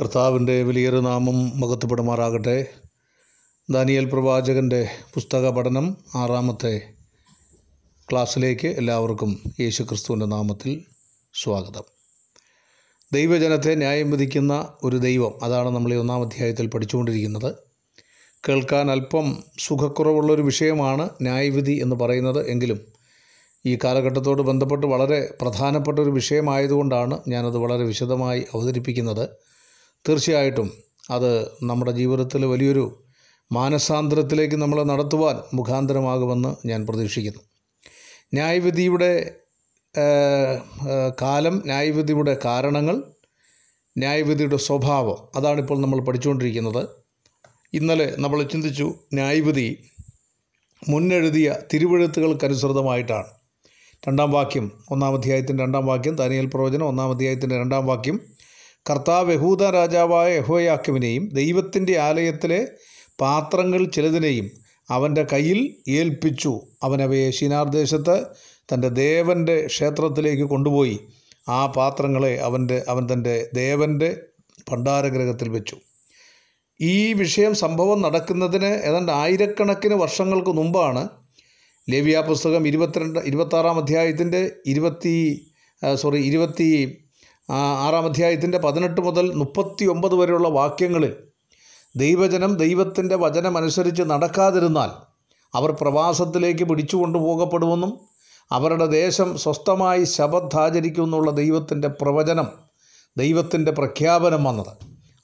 കർത്താവിന്റെ വലിയൊരു നാമം മഹത്വപ്പെടുമാറാകട്ടെ. ദാനിയൽ പ്രവാചകന്റെ പുസ്തക പഠനം ആറാമത്തെ ക്ലാസ്സിലേക്ക് എല്ലാവർക്കും യേശു ക്രിസ്തുവിന്റെ നാമത്തിൽ സ്വാഗതം. ദൈവജനത്തെ ന്യായം വിധിക്കുന്ന ഒരു ദൈവം അതാണ് നമ്മൾ ഈ ഒന്നാം അധ്യായത്തിൽ പഠിച്ചുകൊണ്ടിരിക്കുന്നത്. കേൾക്കാൻ അല്പം സുഖക്കുറവുള്ളൊരു വിഷയമാണ് ന്യായവിധി എന്ന് പറയുന്നത്. എങ്കിലും ഈ കാലഘട്ടത്തോട് ബന്ധപ്പെട്ട് വളരെ പ്രധാനപ്പെട്ട ഒരു വിഷയമായതുകൊണ്ടാണ് ഞാനത് വളരെ വിശദമായി അവതരിപ്പിക്കുന്നത്. തീർച്ചയായിട്ടും അത് നമ്മുടെ ജീവിതത്തിൽ വലിയൊരു മാനസാന്തരത്തിലേക്ക് നമ്മളെ നടത്തുവാൻ മുഖാന്തരമാകുമെന്ന് ഞാൻ പ്രതീക്ഷിക്കുന്നു. ന്യായവിധിയുടെ കാലം ന്യായവിധിയുടെ കാരണങ്ങൾ ന്യായവിധിയുടെ സ്വഭാവം അതാണിപ്പോൾ നമ്മൾ പഠിച്ചുകൊണ്ടിരിക്കുന്നത്. ഇന്നലെ നമ്മൾ ചിന്തിച്ചു ന്യായവിധി മുന്നെഴുതിയ തിരുവഴുത്തുകൾക്കനുസൃതമായിട്ടാണ്. രണ്ടാം വാക്യം ഒന്നാം അധ്യായത്തിന്റെ രണ്ടാം വാക്യം ദാനിയൽ പ്രവചനം ഒന്നാം അധ്യായത്തിന്റെ രണ്ടാം വാക്യം കർത്താവ് യഹൂദ രാജാവായ യഹോയാക്കിമിനെയും ദൈവത്തിന്റെ ആലയത്തിലെ പാത്രങ്ങൾ ചിലതിനെയും അവന്റെ കയ്യിൽ ഏൽപ്പിച്ചു. അവനവയെ ശിനാർ ദേശത്ത് തന്റെ ദേവന്റെ ക്ഷേത്രത്തിലേക്ക് കൊണ്ടുപോയി. ആ പാത്രങ്ങളെ അവന്റെ അവൻ തന്റെ ദേവന്റെ ഭണ്ഡാരഗ്രഹത്തിൽ വെച്ചു. ഈ വിഷയം സംഭവം നടക്കുന്നതിന് ഏതാണ്ട് ആയിരക്കണക്കിന് വർഷങ്ങൾക്ക് മുമ്പാണ് ലേവിയ പുസ്തകം ഇരുപത്തിരണ്ട് ഇരുപത്താറാം അധ്യായത്തിന്റെ ഇരുപത്തി സോറി ഇരുപത്തി ആറാം അധ്യായത്തിന്റെ പതിനെട്ട് മുതൽ മുപ്പത്തി ഒമ്പത് വരെയുള്ള വാക്യങ്ങളിൽ ദൈവജനം ദൈവത്തിന്റെ വചനമനുസരിച്ച് നടക്കാതിരുന്നാൽ അവർ പ്രവാസത്തിലേക്ക് പിടിച്ചു കൊണ്ടുപോകപ്പെടുമെന്നും അവരുടെ ദേശം സ്വസ്ഥമായി ശബദ്ധാചരിക്കുമെന്നുള്ള ദൈവത്തിന്റെ പ്രവചനം ദൈവത്തിന്റെ പ്രഖ്യാപനം വന്നത്.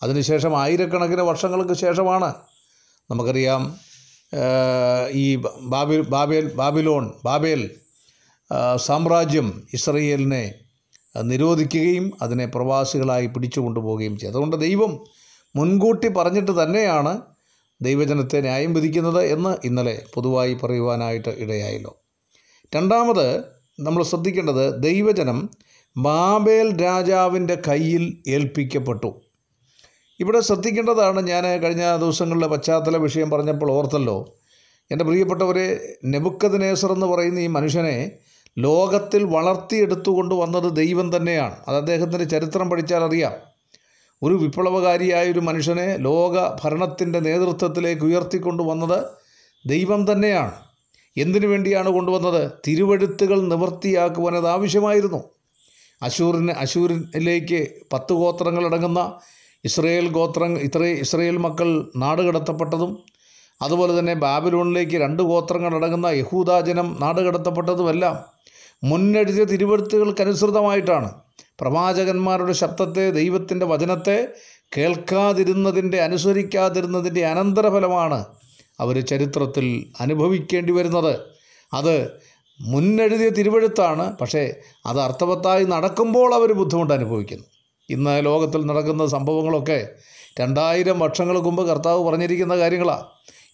അതിനുശേഷം ആയിരക്കണക്കിന് വർഷങ്ങൾക്ക് ശേഷമാണ് നമുക്കറിയാം ഈ ബാബി ബാബേൽ ബാബിലോൺ ബാബേൽ സാമ്രാജ്യം ഇസ്രയേലിനെ നിരോധിക്കുകയും അതിനെ പ്രവാസികളായി പിടിച്ചു കൊണ്ടുപോവുകയും ചെയ്തു. അതുകൊണ്ട് ദൈവം മുൻകൂട്ടി പറഞ്ഞിട്ട് തന്നെയാണ് ദൈവജനത്തെ ന്യായം വിധിക്കുന്നത് എന്ന് ഇന്നലെ പൊതുവായി പറയുവാനായിട്ട് ഇടയായല്ലോ. രണ്ടാമത് നമ്മൾ ശ്രദ്ധിക്കേണ്ടത് ദൈവജനം ബാബേൽ രാജാവിന്റെ കയ്യിൽ ഏൽപ്പിക്കപ്പെട്ടു. ഇവിടെ ശ്രദ്ധിക്കേണ്ടതാണ് ഞാൻ കഴിഞ്ഞ ദിവസങ്ങളിലെ പശ്ചാത്തല വിഷയം പറഞ്ഞപ്പോൾ ഓർത്തല്ലോ. എന്റെ പ്രിയപ്പെട്ടവരെ നെബുക്കത് നേസർ എന്ന് പറയുന്ന ഈ മനുഷ്യനെ ലോകത്തിൽ വളർത്തിയെടുത്തുകൊണ്ട് വന്നത് ദൈവം തന്നെയാണ്. അത് അദ്ദേഹത്തിന്റെ ചരിത്രം പഠിച്ചാൽ അറിയാം. ഒരു വിപ്ലവകാരിയായ ഒരു മനുഷ്യനെ ലോക ഭരണത്തിന്റെ നേതൃത്വത്തിലേക്ക് ഉയർത്തിക്കൊണ്ട് വന്നത് ദൈവം തന്നെയാണ്. എന്തിനു വേണ്ടിയാണ് കൊണ്ടുവന്നത്? തിരുവഴുത്തുകൾ നിവൃത്തിയാക്കുവാൻ അത് ആവശ്യമായിരുന്നു. അശൂറിന് അശൂരിലേക്ക് പത്ത് ഗോത്രങ്ങളടങ്ങുന്ന ഇസ്രയേൽ ഗോത്ര ഇത്ര ഇസ്രയേൽ മക്കൾ നാടുകടത്തപ്പെട്ടതും അതുപോലെ തന്നെ ബാബിലോണിലേക്ക് രണ്ട് ഗോത്രങ്ങളടങ്ങുന്ന യഹൂദാജനം നാടുകടത്തപ്പെട്ടതുമെല്ലാം മുന്നെഴുതിയ തിരുവെഴുത്തുകൾക്കനുസൃതമായിട്ടാണ്. പ്രവാചകന്മാരുടെ ശബ്ദത്തെ ദൈവത്തിന്റെ വചനത്തെ കേൾക്കാതിരുന്നതിന്റെ അനുസരിക്കാതിരുന്നതിന്റെ അനന്തരഫലമാണ് അവർ ചരിത്രത്തിൽ അനുഭവിക്കേണ്ടി വരുന്നത്. അത് മുന്നെഴുതിയ തിരുവഴുത്താണ് പക്ഷേ അത് അർത്ഥവത്തായി നടക്കുമ്പോൾ അവർ ബുദ്ധിമുട്ട് അനുഭവിക്കുന്നു. ഇന്ന് ലോകത്തിൽ നടക്കുന്ന സംഭവങ്ങളൊക്കെ രണ്ടായിരം വർഷങ്ങൾക്ക് മുമ്പ് കർത്താവ് പറഞ്ഞിരിക്കുന്ന കാര്യങ്ങളാണ്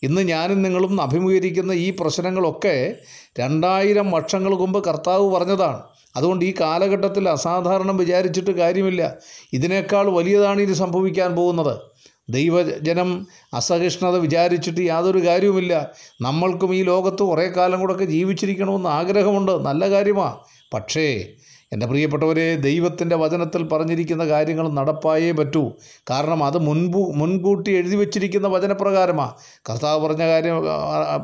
ഇന്ന് ഞാനും നിങ്ങളും അഭിമുഖീകരിക്കുന്ന ഈ പ്രശ്നങ്ങളൊക്കെ രണ്ടായിരം വർഷങ്ങൾക്ക് മുമ്പ് കർത്താവ് പറഞ്ഞതാണ്. അതുകൊണ്ട് ഈ കാലഘട്ടത്തിൽ അസാധാരണം വിചാരിച്ചിട്ട് കാര്യമില്ല. ഇതിനേക്കാൾ വലിയതാണ് ഇനി സംഭവിക്കാൻ പോകുന്നത്. ദൈവജനം അസഹിഷ്ണുത വിചാരിച്ചിട്ട് യാതൊരു കാര്യവുമില്ല. നമ്മൾക്കും ഈ ലോകത്ത് കുറേ കാലം കൂടെയൊക്കെ ജീവിച്ചിരിക്കണമെന്ന് ആഗ്രഹമുണ്ട്. നല്ല കാര്യമാണ് പക്ഷേ എന്റെ പ്രിയപ്പെട്ടവരെ ദൈവത്തിന്റെ വചനത്തിൽ പറഞ്ഞിരിക്കുന്ന കാര്യങ്ങൾ നടപ്പായേ പറ്റൂ. കാരണം അത് മുൻപ് മുൻകൂട്ടി എഴുതി വച്ചിരിക്കുന്ന വചനപ്രകാരമാണ് കർത്താവ് പറഞ്ഞ കാര്യം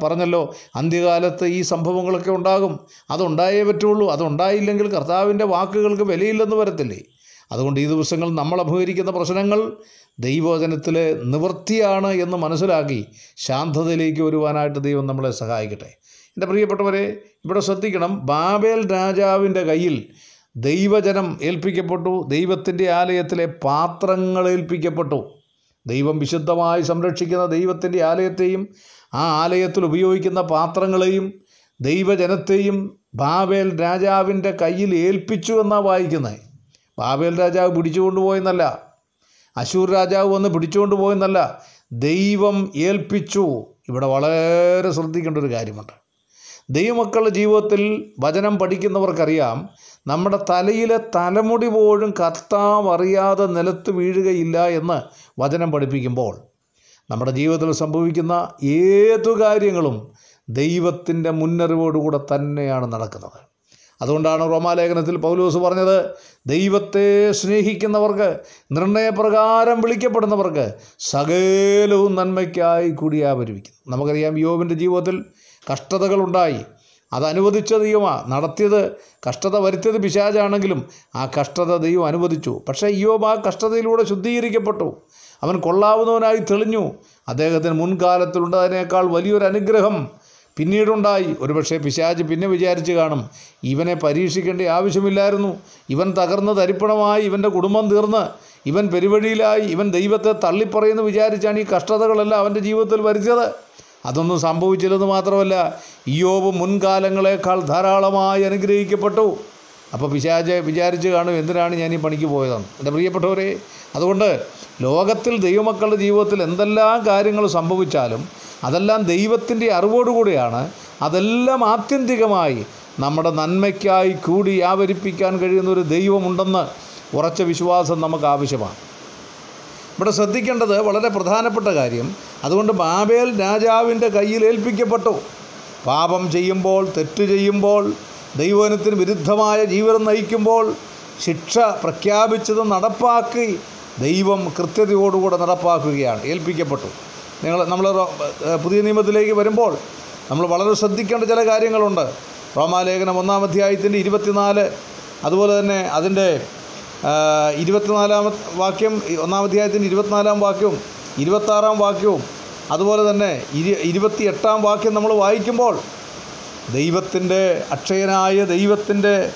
പറഞ്ഞല്ലോ അന്ത്യകാലത്ത് ഈ സംഭവങ്ങളൊക്കെ ഉണ്ടാകും. അതുണ്ടായേ പറ്റുള്ളൂ. അതുണ്ടായില്ലെങ്കിൽ കർത്താവിന്റെ വാക്കുകൾക്ക് വിലയില്ലെന്ന് വരത്തില്ലേ? അതുകൊണ്ട് ഈ ദിവസങ്ങൾ നമ്മൾ അഭിമുഖീകരിക്കുന്ന പ്രശ്നങ്ങൾ ദൈവവചനത്തിലെ നിവൃത്തിയാണ് എന്ന് മനസ്സിലാക്കി ശാന്തതയിലേക്ക് വരുവാനായിട്ട് ദൈവം നമ്മളെ സഹായിക്കട്ടെ. എന്റെ പ്രിയപ്പെട്ടവരെ ഇവിടെ ശ്രദ്ധിക്കണം. ബാബേൽ രാജാവിന്റെ കയ്യിൽ ദൈവജനം ഏൽപ്പിക്കപ്പെട്ടു ദൈവത്തിന്റെ ആലയത്തിലെ പാത്രങ്ങൾ ഏൽപ്പിക്കപ്പെട്ടു. ദൈവം വിശുദ്ധമായി സംരക്ഷിക്കുന്ന ദൈവത്തിന്റെ ആലയത്തെയും ആ ആലയത്തിൽ ഉപയോഗിക്കുന്ന പാത്രങ്ങളെയും ദൈവജനത്തെയും ബാബേൽ രാജാവിന്റെ കയ്യിൽ ഏൽപ്പിച്ചു എന്നാണ് വായിക്കുന്നത്. ബാബേൽ രാജാവ് പിടിച്ചുകൊണ്ടുപോയെന്നല്ല അശൂർ രാജാവ് വന്ന് പിടിച്ചുകൊണ്ട് ദൈവം ഏൽപ്പിച്ചു. ഇവിടെ വളരെ ശ്രദ്ധിക്കേണ്ട ഒരു കാര്യമുണ്ട്. ദൈവമക്കളുടെ ജീവിതത്തിൽ വചനം പഠിക്കുന്നവർക്കറിയാം നമ്മുടെ തലയിലെ തലമുടി പോലും കർത്താവ് അറിയാതെ നിലത്ത് വീഴുകയില്ല എന്ന് വചനം പഠിപ്പിക്കുമ്പോൾ നമ്മുടെ ജീവിതത്തിൽ സംഭവിക്കുന്ന ഏതു കാര്യങ്ങളും ദൈവത്തിന്റെ മുന്നറിവോടുകൂടെ തന്നെയാണ് നടക്കുന്നത്. അതുകൊണ്ടാണ് റോമാലേഖനത്തിൽ പൗലോസ് പറഞ്ഞത് ദൈവത്തെ സ്നേഹിക്കുന്നവർക്ക് നിർണയപ്രകാരം വിളിക്കപ്പെടുന്നവർക്ക് സകലവും നന്മയ്ക്കായി കൂടി ആവരിക്കും നമുക്കറിയാം യോബിന്റെ ജീവിതത്തിൽ കഷ്ടതകളുണ്ടായി. അതനുവദിച്ച ദൈവമാണ് നടത്തിയത് കഷ്ടത വരുത്തിയത് പിശാചാണെങ്കിലും ആ കഷ്ടത ദൈവം അനുവദിച്ചു. പക്ഷേ യോബ് ആ കഷ്ടതയിലൂടെ ശുദ്ധീകരിക്കപ്പെട്ടു. അവൻ കൊള്ളാവുന്നവനായി തെളിഞ്ഞു. അദ്ദേഹത്തിന് മുൻകാലത്തിലുണ്ടതിനേക്കാൾ വലിയൊരു അനുഗ്രഹം. പിന്നീടുണ്ടായി. ഒരുപക്ഷെ പിശാജ് പിന്നെ വിചാരിച്ച് കാണും ഇവനെ പരീക്ഷിക്കേണ്ട ആവശ്യമില്ലായിരുന്നു. ഇവൻ തകർന്ന് തരിപ്പണമായി. ഇവന്റെ കുടുംബം തീർന്ന്. ഇവൻ പെരുവഴിയിലായി. ഇവൻ ദൈവത്തെ തള്ളിപ്പറയുന്നു വിചാരിച്ചാണ് ഈ കഷ്ടതകളെല്ലാം അവന്റെ ജീവിതത്തിൽ വരുത്തിയത്. അതൊന്നും സംഭവിച്ചില്ലെന്ന് മാത്രമല്ല ഇയോബ് മുൻകാലങ്ങളെക്കാൾ ധാരാളമായി അനുഗ്രഹിക്കപ്പെട്ടു. അപ്പോൾ പിശാജ് വിചാരിച്ച് കാണും എന്തിനാണ് ഞാൻ ഈ പണിക്ക് പോയതെന്ന്. എന്റെ പ്രിയപ്പെട്ടവരെ അതുകൊണ്ട് ലോകത്തിൽ ദൈവമക്കളുടെ ജീവിതത്തിൽ എന്തെല്ലാം കാര്യങ്ങൾ സംഭവിച്ചാലും അതെല്ലാം ദൈവത്തിന്റെ അറിവോടുകൂടിയാണ് അതെല്ലാം ആത്യന്തികമായി നമ്മുടെ നന്മയ്ക്കായി കൂടി ആവരിപ്പിക്കാൻ കഴിയുന്ന ഒരു ദൈവമുണ്ടെന്ന് ഉറച്ച വിശ്വാസം നമുക്ക് ആവശ്യമാണ്. ഇവിടെ ശ്രദ്ധിക്കേണ്ടത് വളരെ പ്രധാനപ്പെട്ട കാര്യം അതുകൊണ്ട് ബാബേൽ രാജാവിന്റെ കയ്യിൽ ഏൽപ്പിക്കപ്പെട്ടു. പാപം ചെയ്യുമ്പോൾ തെറ്റ് ചെയ്യുമ്പോൾ ദൈവനത്തിന് വിരുദ്ധമായ ജീവിതം നയിക്കുമ്പോൾ ശിക്ഷ പ്രഖ്യാപിച്ചത് നടപ്പാക്കി ദൈവം കൃത്യതയോടുകൂടെ നടപ്പാക്കുകയാണ് ഏൽപ്പിക്കപ്പെട്ടു. നിങ്ങൾ നമ്മൾ പുതിയ നിയമത്തിലേക്ക് വരുമ്പോൾ നമ്മൾ വളരെ ശ്രദ്ധിക്കേണ്ട ചില കാര്യങ്ങളുണ്ട്. റോമാലേഖനം ഒന്നാം അധ്യായത്തിന്റെ ഇരുപത്തിനാല് അതുപോലെ തന്നെ അതിന്റെ ഇരുപത്തിനാലാമ വാക്യം ഒന്നാം അധ്യായത്തിന്റെ ഇരുപത്തിനാലാം വാക്യവും ഇരുപത്താറാം വാക്യവും അതുപോലെ തന്നെ ഇരു എട്ടാം വാക്യം നമ്മൾ വായിക്കുമ്പോൾ ദൈവത്തിന്റെ അക്ഷയനായ ദൈവത്തിന്റെ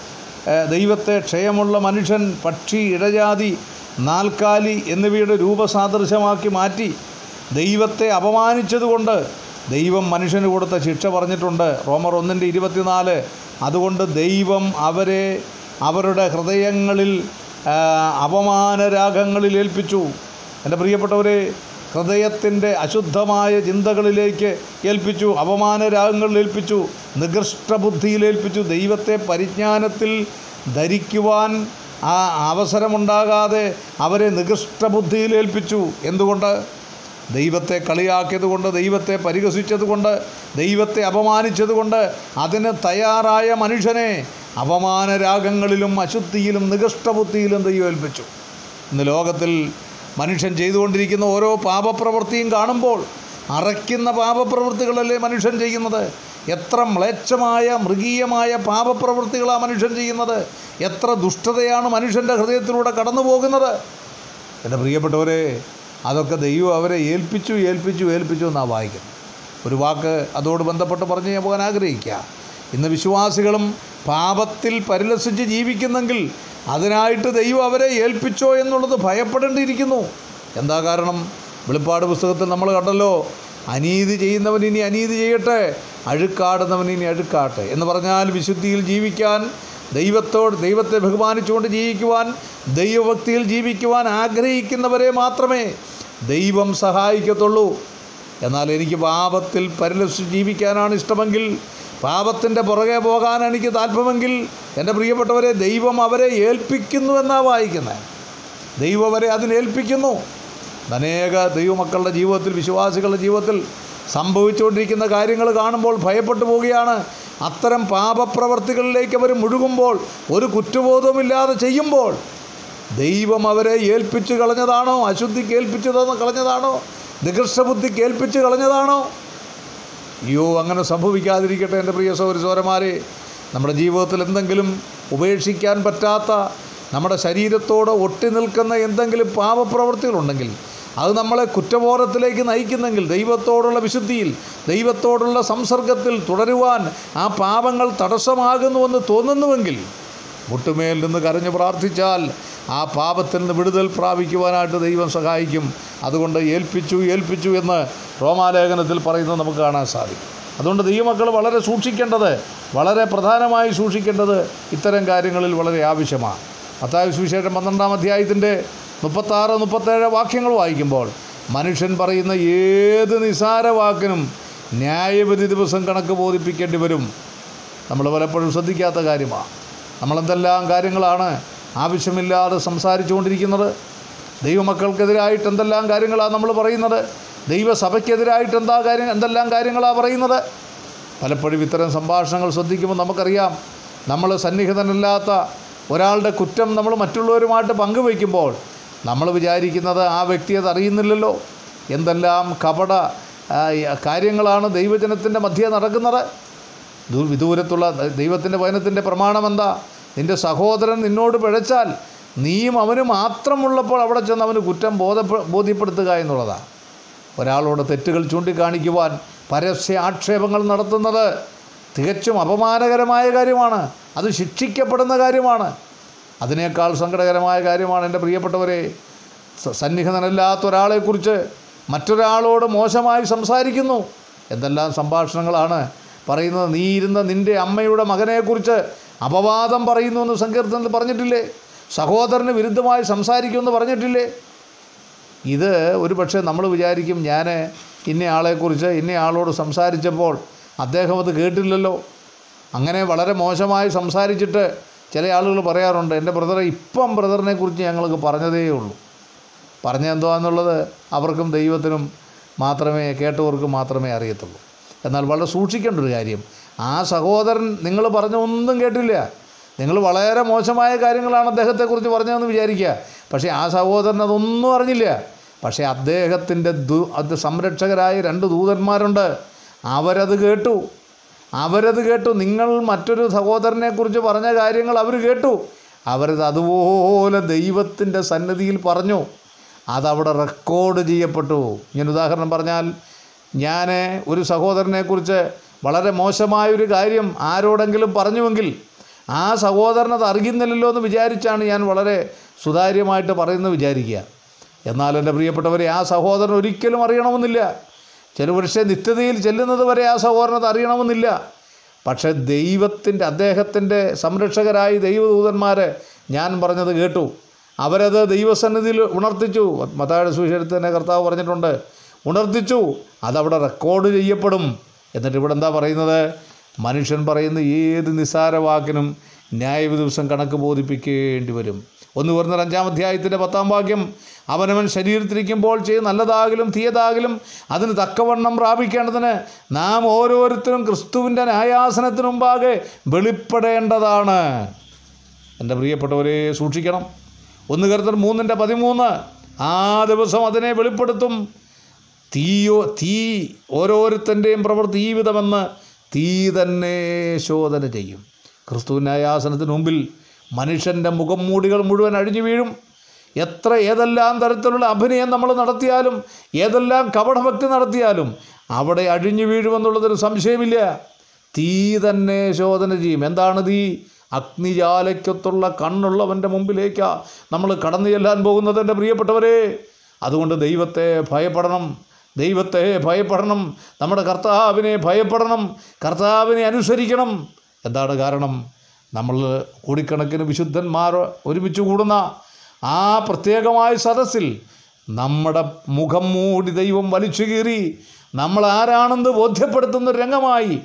ദൈവത്തെ ക്ഷയമുള്ള മനുഷ്യൻ പക്ഷി ഇടജാതി നാൽക്കാലി എന്നിവയുടെ രൂപസാദൃശ്യമാക്കി മാറ്റി ദൈവത്തെ അപമാനിച്ചതുകൊണ്ട് ദൈവം മനുഷ്യന് കൊടുത്ത ശിക്ഷ പറഞ്ഞിട്ടുണ്ട്. റോമർ ഒന്നിന്റെ ഇരുപത്തിനാല്. അതുകൊണ്ട് ദൈവം അവരെ അവരുടെ ഹൃദയങ്ങളിൽ അപമാനരാഗങ്ങളിൽ ഏൽപ്പിച്ചു. എന്റെ പ്രിയപ്പെട്ടവരെ ഹൃദയത്തിന്റെ അശുദ്ധമായ ചിന്തകളിലേക്ക് ഏൽപ്പിച്ചു അപമാനരാഗങ്ങളിൽ ഏൽപ്പിച്ചു നികൃഷ്ടബുദ്ധിയിൽ ഏൽപ്പിച്ചു. ദൈവത്തെ പരിജ്ഞാനത്തിൽ ധരിക്കുവാൻ ആ അവസരമുണ്ടാകാതെ അവരെ നികൃഷ്ടബുദ്ധിയിൽ ഏൽപ്പിച്ചു. എന്തുകൊണ്ട്? ദൈവത്തെ കളിയാക്കിയതുകൊണ്ട് ദൈവത്തെ പരിഹസിച്ചതുകൊണ്ട് ദൈവത്തെ അപമാനിച്ചതുകൊണ്ട് അതിന് തയ്യാറായ മനുഷ്യനെ അപമാനരാഗങ്ങളിലും അശുദ്ധിയിലും നികൃഷ്ടബുദ്ധിയിലും ദൈവം ഏൽപ്പിച്ചു. ഇന്ന് ലോകത്തിൽ മനുഷ്യൻ ചെയ്തുകൊണ്ടിരിക്കുന്ന ഓരോ പാപപ്രവൃത്തിയും കാണുമ്പോൾ അറയ്ക്കുന്ന പാപപ്രവൃത്തികളല്ലേ മനുഷ്യൻ ചെയ്യുന്നത്? എത്ര മ്ലേച്ഛമായ മൃഗീയമായ പാപപ്രവൃത്തികളാണ് മനുഷ്യൻ ചെയ്യുന്നത്? എത്ര ദുഷ്ടതയാണ് മനുഷ്യന്റെ ഹൃദയത്തിലൂടെ കടന്നു പോകുന്നത് എന്റെ പ്രിയപ്പെട്ടവരെ അതൊക്കെ ദൈവം അവരെ ഏൽപ്പിച്ചു ഏൽപ്പിച്ചു ഏൽപ്പിച്ചു എന്നാണ് വായിക്കുന്നത്. ഒരു വാക്ക് അതോട് ബന്ധപ്പെട്ട് പറഞ്ഞു ഞാൻ പോകാൻ ആഗ്രഹിക്കുക. ഇന്ന് വിശ്വാസികളും പാപത്തിൽ പരിലസിച്ച് ജീവിക്കുന്നെങ്കിൽ അതിനായിട്ട് ദൈവം അവരെ ഏൽപ്പിച്ചോ എന്നുള്ളത് ഭയപ്പെടേണ്ടിയിരിക്കുന്നു. എന്താ കാരണം? വെളിപ്പാട് പുസ്തകത്തിൽ നമ്മൾ കണ്ടല്ലോ അനീതി ചെയ്യുന്നവൻ ഇനി അനീതി ചെയ്യട്ടെ അഴുക്കാടുന്നവൻ ഇനി അഴുക്കാട്ടെ. എന്ന് പറഞ്ഞാൽ വിശുദ്ധിയിൽ ജീവിക്കാൻ ദൈവത്തോട് ദൈവത്തെ ബഹുമാനിച്ചുകൊണ്ട് ജീവിക്കുവാൻ ദൈവഭക്തിയിൽ ജീവിക്കുവാൻ ആഗ്രഹിക്കുന്നവരെ മാത്രമേ ദൈവം സഹായിക്കത്തുള്ളൂ. എന്നാൽ എനിക്ക് പാപത്തിൽ പരിലസിച്ച് ജീവിക്കാനാണ് ഇഷ്ടമെങ്കിൽ പാപത്തിന്റെ പുറകെ പോകാൻ എനിക്ക് താല്പര്യമെങ്കിൽ എന്റെ പ്രിയപ്പെട്ടവരെ ദൈവം അവരെ ഏൽപ്പിക്കുന്നു എന്നാണ് വായിക്കുന്നത്. ദൈവം അവരെ അതിനേൽപ്പിക്കുന്നു അനേക ദൈവമക്കളുടെ ജീവിതത്തിൽ വിശ്വാസികളുടെ ജീവിതത്തിൽ സംഭവിച്ചുകൊണ്ടിരിക്കുന്ന കാര്യങ്ങൾ കാണുമ്പോൾ ഭയപ്പെട്ടു പോവുകയാണ്. അത്തരം പാപപ്രവർത്തികളിലേക്ക് അവർ മുഴുകുമ്പോൾ ഒരു കുറ്റബോധവുമില്ലാതെ ചെയ്യുമ്പോൾ ദൈവം അവരെ ഏൽപ്പിച്ചു കളഞ്ഞതാണോ? അശുദ്ധിക്ക് ഏൽപ്പിച്ചു കളഞ്ഞതാണോ? നികൃഷ്ടബുദ്ധിക്ക് ഏൽപ്പിച്ചു കളഞ്ഞതാണോ? അയ്യോ അങ്ങനെ സംഭവിക്കാതിരിക്കട്ടെ എന്റെ പ്രിയ സൗര സോരന്മാരെ നമ്മുടെ ജീവിതത്തിൽ എന്തെങ്കിലും ഉപേക്ഷിക്കാൻ പറ്റാത്ത നമ്മുടെ ശരീരത്തോട് ഒട്ടി നിൽക്കുന്ന എന്തെങ്കിലും പാപപ്രവൃത്തികളുണ്ടെങ്കിൽ അത് നമ്മളെ കുറ്റബോധത്തിലേക്ക് നയിക്കുന്നെങ്കിൽ ദൈവത്തോടുള്ള വിശുദ്ധിയിൽ ദൈവത്തോടുള്ള സംസർഗത്തിൽ തുടരുവാൻ ആ പാപങ്ങൾ തടസ്സമാകുന്നുവെന്ന് തോന്നുന്നുവെങ്കിൽ മുട്ടുമേൽ നിന്ന് കരഞ്ഞു പ്രാർത്ഥിച്ചാൽ ആ പാപത്തിൽ നിന്ന് വിടുതൽ പ്രാപിക്കുവാനായിട്ട് ദൈവം സഹായിക്കും. അതുകൊണ്ട് ഏൽപ്പിച്ചു ഏൽപ്പിച്ചു എന്ന് റോമാലേഖനത്തിൽ പറയുന്നത് നമുക്ക് കാണാൻ സാധിക്കും. അതുകൊണ്ട് ദൈവമക്കൾ വളരെ സൂക്ഷിക്കേണ്ടത് വളരെ പ്രധാനമായി സൂക്ഷിക്കേണ്ടത് ഇത്തരം കാര്യങ്ങളിൽ വളരെ ആവശ്യമാണ്. മത്തായ സുവിശേഷം പന്ത്രണ്ടാം അധ്യായത്തിന്റെ മുപ്പത്താറ് മുപ്പത്തേഴ് വാക്യങ്ങൾ വായിക്കുമ്പോൾ മനുഷ്യൻ പറയുന്ന ഏത് നിസാര വാക്കിനും ന്യായവിധി ദിവസം കണക്ക് ബോധിപ്പിക്കേണ്ടി വരും. നമ്മൾ പലപ്പോഴും ശ്രദ്ധിക്കാത്ത കാര്യമാണ്. നമ്മളെന്തെല്ലാം കാര്യങ്ങളാണ് ആവശ്യമില്ലാതെ സംസാരിച്ചുകൊണ്ടിരിക്കുന്നത്. ദൈവമക്കൾക്കെതിരായിട്ട് എന്തെല്ലാം കാര്യങ്ങളാണ് നമ്മൾ പറയുന്നത്? ദൈവസഭയ്ക്കെതിരായിട്ട് എന്താ കാര്യം എന്തെല്ലാം കാര്യങ്ങളാണ് പറയുന്നത്? പലപ്പോഴും ഇത്തരം സംഭാഷണങ്ങൾ ശ്രദ്ധിക്കുമ്പോൾ നമുക്കറിയാം നമ്മൾ സന്നിഹിതനല്ലാത്ത ഒരാളുടെ കുറ്റം നമ്മൾ മറ്റുള്ളവരുമായിട്ട് പങ്കുവയ്ക്കുമ്പോൾ നമ്മൾ വിചാരിക്കുന്നത് ആ വ്യക്തി അത് അറിയുന്നില്ലല്ലോ. എന്തെല്ലാം കപട കാര്യങ്ങളാണ് ദൈവജനത്തിന്റെ മധ്യേ നടക്കുന്നത്? വിദൂരത്തുള്ള ദൈവത്തിന്റെ വചനത്തിന്റെ പ്രമാണം എന്താ? നിന്റെ സഹോദരൻ നിന്നോട് പിഴച്ചാൽ നീയും അവന് മാത്രമുള്ളപ്പോൾ അവിടെ ചെന്ന് അവന് കുറ്റം ബോധ ബോധ്യപ്പെടുത്തുക എന്നുള്ളതാണ് ഒരാളോട് തെറ്റുകൾ ചൂണ്ടിക്കാണിക്കുവാൻ പരസ്യ ആക്ഷേപങ്ങൾ നടത്തുന്നത് തികച്ചും അപമാനകരമായ കാര്യമാണ്. അത് ശിക്ഷിക്കപ്പെടുന്ന കാര്യമാണ്. അതിനേക്കാൾ സങ്കടകരമായ കാര്യമാണ് എന്റെ പ്രിയപ്പെട്ടവരെ സന്നിഹിതനല്ലാത്ത ഒരാളെക്കുറിച്ച് മറ്റൊരാളോട് മോശമായി സംസാരിക്കുന്നു. എന്തെല്ലാം സംഭാഷണങ്ങളാണ് പറയുന്നത്. നീ ഇരുന്ന നിന്റെ അമ്മയുടെ മകനെക്കുറിച്ച് അപവാദം പറയുന്നു എന്ന് സങ്കീർത്തനത്തിൽ പറഞ്ഞിട്ടില്ലേ? സഹോദരന് വിരുദ്ധമായി സംസാരിക്കുമെന്ന് പറഞ്ഞിട്ടില്ലേ? ഇത് ഒരു പക്ഷേ നമ്മൾ വിചാരിക്കും ഞാൻ ഇന്നയാളെക്കുറിച്ച് ഇന്നയാളോട് സംസാരിച്ചപ്പോൾ അദ്ദേഹം അത് കേട്ടില്ലല്ലോ. അങ്ങനെ വളരെ മോശമായി സംസാരിച്ചിട്ട് ചില ആളുകൾ പറയാറുണ്ട് എന്റെ ബ്രദറെ ഇപ്പം ബ്രദറിനെ കുറിച്ച് ഞങ്ങൾക്ക് പറഞ്ഞതേ ഉള്ളൂ. പറഞ്ഞെന്തുവാന്നുള്ളത് അവർക്കും ദൈവത്തിനും മാത്രമേ കേട്ടവർക്കും മാത്രമേ അറിയത്തുള്ളൂ. എന്നാൽ വളരെ സൂക്ഷിക്കേണ്ട ഒരു കാര്യം ആ സഹോദരൻ നിങ്ങൾ പറഞ്ഞ ഒന്നും കേട്ടില്ല. നിങ്ങൾ വളരെ മോശമായ കാര്യങ്ങളാണ് അദ്ദേഹത്തെക്കുറിച്ച് പറഞ്ഞതെന്ന് വിചാരിക്കുക. പക്ഷേ ആ സഹോദരൻ അതൊന്നും അറിഞ്ഞില്ല. പക്ഷേ അദ്ദേഹത്തിന്റെ ദൂ അത് സംരക്ഷകരായ രണ്ട് ദൂതന്മാരുണ്ട്. അവരത് കേട്ടു. അവരത് കേട്ടു. നിങ്ങൾ മറ്റൊരു സഹോദരനെക്കുറിച്ച് പറഞ്ഞ കാര്യങ്ങൾ അവർ കേട്ടു. അവരത് അതുപോലെ ദൈവത്തിന്റെ സന്നിധിയിൽ പറഞ്ഞു. അതവിടെ റെക്കോർഡ് ചെയ്യപ്പെട്ടു. ഞാൻ ഉദാഹരണം പറഞ്ഞാൽ ഞാൻ ഒരു സഹോദരനെക്കുറിച്ച് വളരെ മോശമായൊരു കാര്യം ആരോടെങ്കിലും പറഞ്ഞുവെങ്കിൽ ആ സഹോദരൻ അത് അറിയുന്നില്ലല്ലോ എന്ന് വിചാരിച്ചാണ് ഞാൻ വളരെ സുതാര്യമായിട്ട് പറയുന്നത് വിചാരിക്കുക. എന്നാൽ എന്റെ പ്രിയപ്പെട്ടവരെ ആ സഹോദരൻ ഒരിക്കലും അറിയണമെന്നില്ല. ചില പക്ഷേ നിത്യതയിൽ ചെല്ലുന്നത് വരെ ആ സഹോദരൻ അത് അറിയണമെന്നില്ല. പക്ഷേ ദൈവത്തിന്റെ അദ്ദേഹത്തിന്റെ സംരക്ഷകരായി ദൈവദൂതന്മാർ ഞാൻ പറഞ്ഞത് കേട്ടു. അവരത് ദൈവസന്നിധിയിൽ ഉണർത്തിച്ചു. മത്തായുടെ സുശേഷത്തിന്റെ കർത്താവ് പറഞ്ഞിട്ടുണ്ട് ഉണർത്തിച്ചു അതവിടെ റെക്കോർഡ് ചെയ്യപ്പെടും. എന്നിട്ട് ഇവിടെ എന്താ പറയുന്നത്? മനുഷ്യൻ പറയുന്ന ഏത് നിസാര വാക്കിനും ന്യായവിധി ദിവസം കണക്ക് ബോധിപ്പിക്കേണ്ടി വരും. ഒന്ന് പറഞ്ഞ അഞ്ചാം അധ്യായത്തിന്റെ പത്താം വാക്യം അവനവൻ ശരീരത്തിരിക്കുമ്പോൾ ചെയ്ത് നല്ലതാകലും തീയതാകലും അതിന് തക്കവണ്ണം പ്രാപിക്കേണ്ടതിന് നാം ഓരോരുത്തരും ക്രിസ്തുവിന്റെ ന്യായാസനത്തിന് മുമ്പാകെ വെളിപ്പെടേണ്ടതാണ്. എന്റെ പ്രിയപ്പെട്ടവരെ സൂക്ഷിക്കണം. ഒന്ന് കരുത്തർ മൂന്നിന്റെ പതിമൂന്ന് ആ ദിവസം അതിനെ വെളിപ്പെടുത്തും. തീയോ തീ ഓരോരുത്തന്റെയും പ്രവൃത്തി ഈ വിധമെന്ന് തീ തന്നെ ശോധന ചെയ്യും. ക്രിസ്തുവിനായ ആസനത്തിന് മുമ്പിൽ മനുഷ്യന്റെ മുഖം മൂടികൾ മുഴുവൻ അഴിഞ്ഞു വീഴും. എത്ര ഏതെല്ലാം തരത്തിലുള്ള അഭിനയം നമ്മൾ നടത്തിയാലും ഏതെല്ലാം കപടഭക്തി നടത്തിയാലും അവിടെ അഴിഞ്ഞു വീഴുമെന്നുള്ളതൊരു സംശയമില്ല. തീ തന്നെ ശോധന ചെയ്യും. എന്താണ് തീ? അഗ്നിജാലയ്ക്കൊത്തുള്ള കണ്ണുള്ളവന്റെ മുമ്പിലേക്കാണ് നമ്മൾ കടന്നു ചെല്ലാൻ പോകുന്നത് എന്റെ പ്രിയപ്പെട്ടവരെ. അതുകൊണ്ട് ദൈവത്തെ ഭയപ്പെടണം. ദൈവത്തെ ഭയപ്പെടണം. നമ്മുടെ കർത്താവിനെ ഭയപ്പെടണം. കർത്താവിനെ അനുസരിക്കണം. എന്താണ് കാരണം? നമ്മൾ കോടിക്കണക്കിന് വിശുദ്ധന്മാർ ഒരുമിച്ച് കൂടുന്ന ആ പ്രത്യേകമായ സദസ്സിൽ നമ്മുടെ മുഖം മൂടി ദൈവം വലിച്ചു കീറി നമ്മൾ ആരാണെന്ന് ബോധ്യപ്പെടുത്തുന്ന രംഗമായി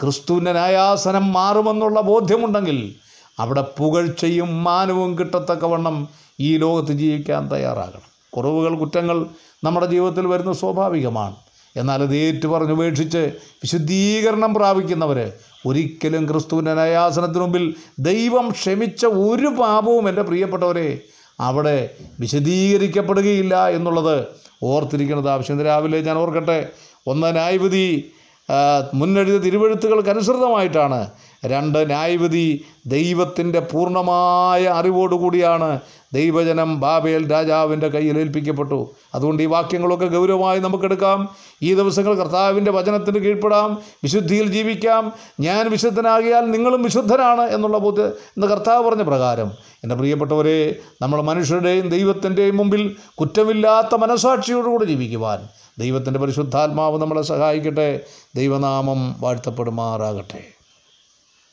ക്രിസ്തുവിന്റെ ന്യായാസനം മാറുമെന്നുള്ള ബോധ്യമുണ്ടെങ്കിൽ അവിടെ പുകഴ്ചയും മാനവും കിട്ടത്തക്കവണ്ണം ഈ ലോകത്ത് ജീവിക്കാൻ തയ്യാറാകണം. കുറവുകൾ കുറ്റങ്ങൾ നമ്മുടെ ജീവിതത്തിൽ വരുന്നത് സ്വാഭാവികമാണ്. എന്നാൽ അത് ഏറ്റുപറഞ്ഞുപേക്ഷിച്ച് വിശുദ്ധീകരണം പ്രാപിക്കുന്നവർ ഒരിക്കലും ക്രിസ്തുവിന്റെ ന്യായാസനത്തിന് മുമ്പിൽ ദൈവം ക്ഷമിച്ച ഒരു പാപവും എന്റെ പ്രിയപ്പെട്ടവരെ അവിടെ വിശദീകരിക്കപ്പെടുകയില്ല എന്നുള്ളത് ഓർത്തിരിക്കുന്നത് ആവശ്യം രാവിലെ ഞാൻ ഓർക്കട്ടെ ഒന്ന് ന്യായവിധി മുന്നെഴുതിയ തിരുവഴുത്തുകൾക്ക് അനുസൃതമായിട്ടാണ് രണ്ട് ന്യായവിധി ദൈവത്തിന്റെ പൂർണമായ അറിവോടുകൂടിയാണ് ദൈവജനം ബാബേൽ രാജാവിന്റെ കയ്യിൽ ഏൽപ്പിക്കപ്പെട്ടു. അതുകൊണ്ട് ഈ വാക്യങ്ങളൊക്കെ ഗൗരവമായി നമുക്കെടുക്കാം. ഈ ദിവസങ്ങൾ കർത്താവിന്റെ വചനത്തിന് കീഴ്പ്പെടാം. വിശുദ്ധിയിൽ ജീവിക്കാം. ഞാൻ വിശുദ്ധനാകിയാൽ നിങ്ങളും വിശുദ്ധനാണ് എന്നുള്ള ബോധ്യ എന്ന് കർത്താവ് പറഞ്ഞ പ്രകാരം. എന്റെ പ്രിയപ്പെട്ടവരെ നമ്മൾ മനുഷ്യരുടെയും ദൈവത്തിന്റെയും മുമ്പിൽ കുറ്റമില്ലാത്ത മനസാക്ഷിയോടുകൂടി ജീവിക്കുവാൻ ദൈവത്തിന്റെ പരിശുദ്ധാത്മാവ് നമ്മളെ സഹായിക്കട്ടെ. ദൈവനാമം വാഴ്ത്തപ്പെടുമാറാകട്ടെ.